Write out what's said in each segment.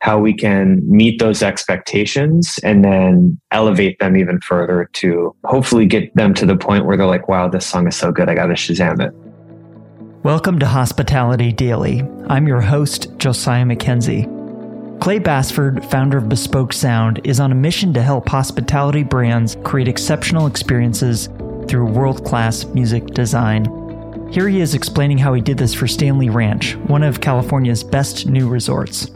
how we can meet those expectations and then elevate them even further to hopefully get them to the point where they're like, wow, this song is so good, I got to Shazam it. Welcome to Hospitality Daily. I'm your host, Josiah Mackenzie. Clay Bassford, founder of Bespoke Sound, is on a mission to help hospitality brands create exceptional experiences through world class music design. Here he is explaining how he did this for Stanly Ranch, one of California's best new resorts.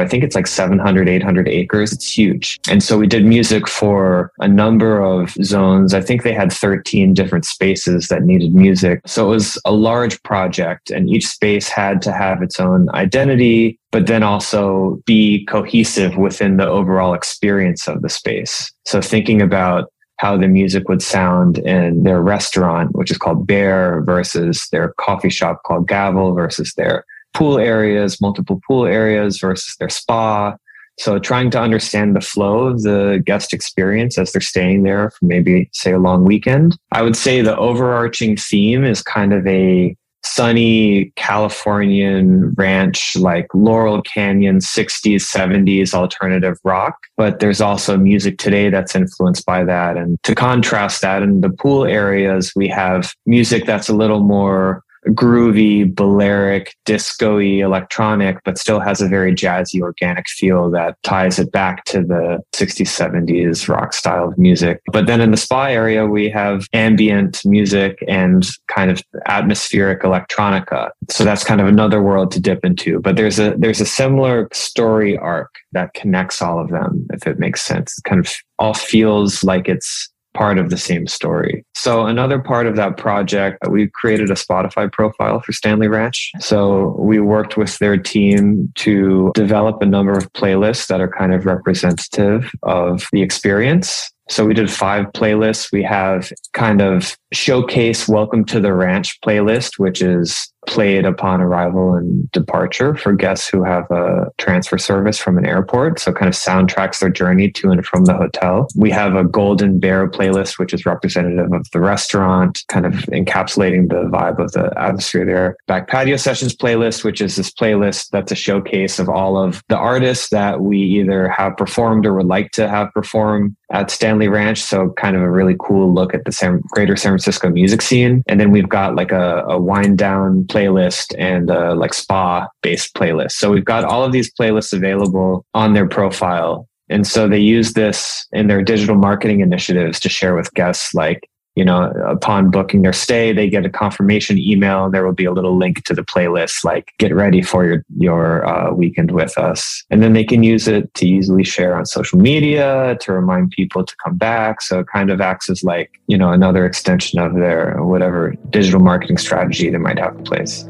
I think it's like 700, 800 acres. It's huge. And so we did music for a number of zones. I think they had 13 different spaces that needed music. So it was a large project and each space had to have its own identity, but then also be cohesive within the overall experience of the space. So thinking about how the music would sound in their restaurant, which is called Bear, versus their coffee shop called Gavel, versus their pool areas, multiple pool areas versus their spa. So trying to understand the flow of the guest experience as they're staying there for maybe say a long weekend. I would say the overarching theme is kind of a sunny Californian ranch, like Laurel Canyon, 60s, 70s alternative rock. But there's also music today that's influenced by that. And to contrast that in the pool areas, we have music that's a little more groovy, Balearic, disco-y, electronic, but still has a very jazzy, organic feel that ties it back to the 60s, 70s rock style of music. But then in the spa area, we have ambient music and kind of atmospheric electronica. So that's kind of another world to dip into. But there's a there's a similar story arc that connects all of them, if it makes sense. It kind of all feels like it's part of the same story. So another part of that project, uh, we created a Spotify profile for Stanly Ranch. So we worked with their team to develop a number of playlists that are kind of representative of the experience. So we did five playlists. We have kind of showcase welcome to the ranch playlist, which is played upon arrival and departure for guests who have a transfer service from an airport. So kind of soundtracks their journey to and from the hotel. We have a Golden Bear playlist, which is representative of the restaurant, kind of encapsulating the vibe of the atmosphere there. Back patio sessions playlist, which is this playlist that's a showcase of all of the artists that we either have performed or would like to have perform at Stanly Ranch. So kind of a really cool look at the San, greater San Francisco music scene. And then we've got like a, a wind down playlist and a like spa based playlist. So we've got all of these playlists available on their profile. And so they use this in their digital marketing initiatives to share with guests like, you know, upon booking their stay, they get a confirmation email. There will be a little link to the playlist, like get ready for your your uh, weekend with us, and then they can use it to easily share on social media to remind people to come back. So it kind of acts as like you know another extension of their whatever digital marketing strategy they might have in place.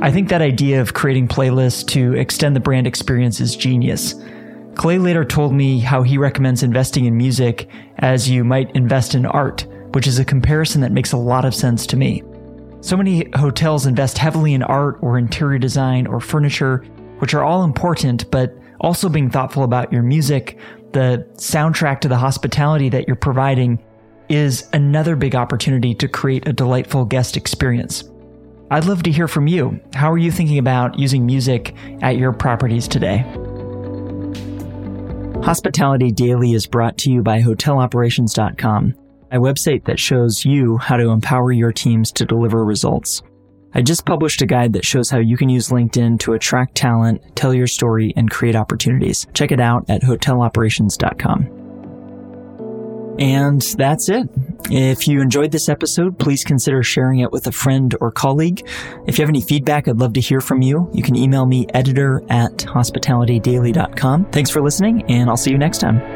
I think that idea of creating playlists to extend the brand experience is genius. Clay later told me how he recommends investing in music as you might invest in art which is a comparison that makes a lot of sense to me. So many hotels invest heavily in art or interior design or furniture, which are all important, but also being thoughtful about your music, the soundtrack to the hospitality that you're providing is another big opportunity to create a delightful guest experience. I'd love to hear from you. How are you thinking about using music at your properties today? Hospitality Daily is brought to you by HotelOperations.com a website that shows you how to empower your teams to deliver results. I just published a guide that shows how you can use LinkedIn to attract talent, tell your story, and create opportunities. Check it out at hoteloperations.com. And that's it. If you enjoyed this episode, please consider sharing it with a friend or colleague. If you have any feedback, I'd love to hear from you. You can email me editor at hospitalitydaily.com. Thanks for listening, and I'll see you next time.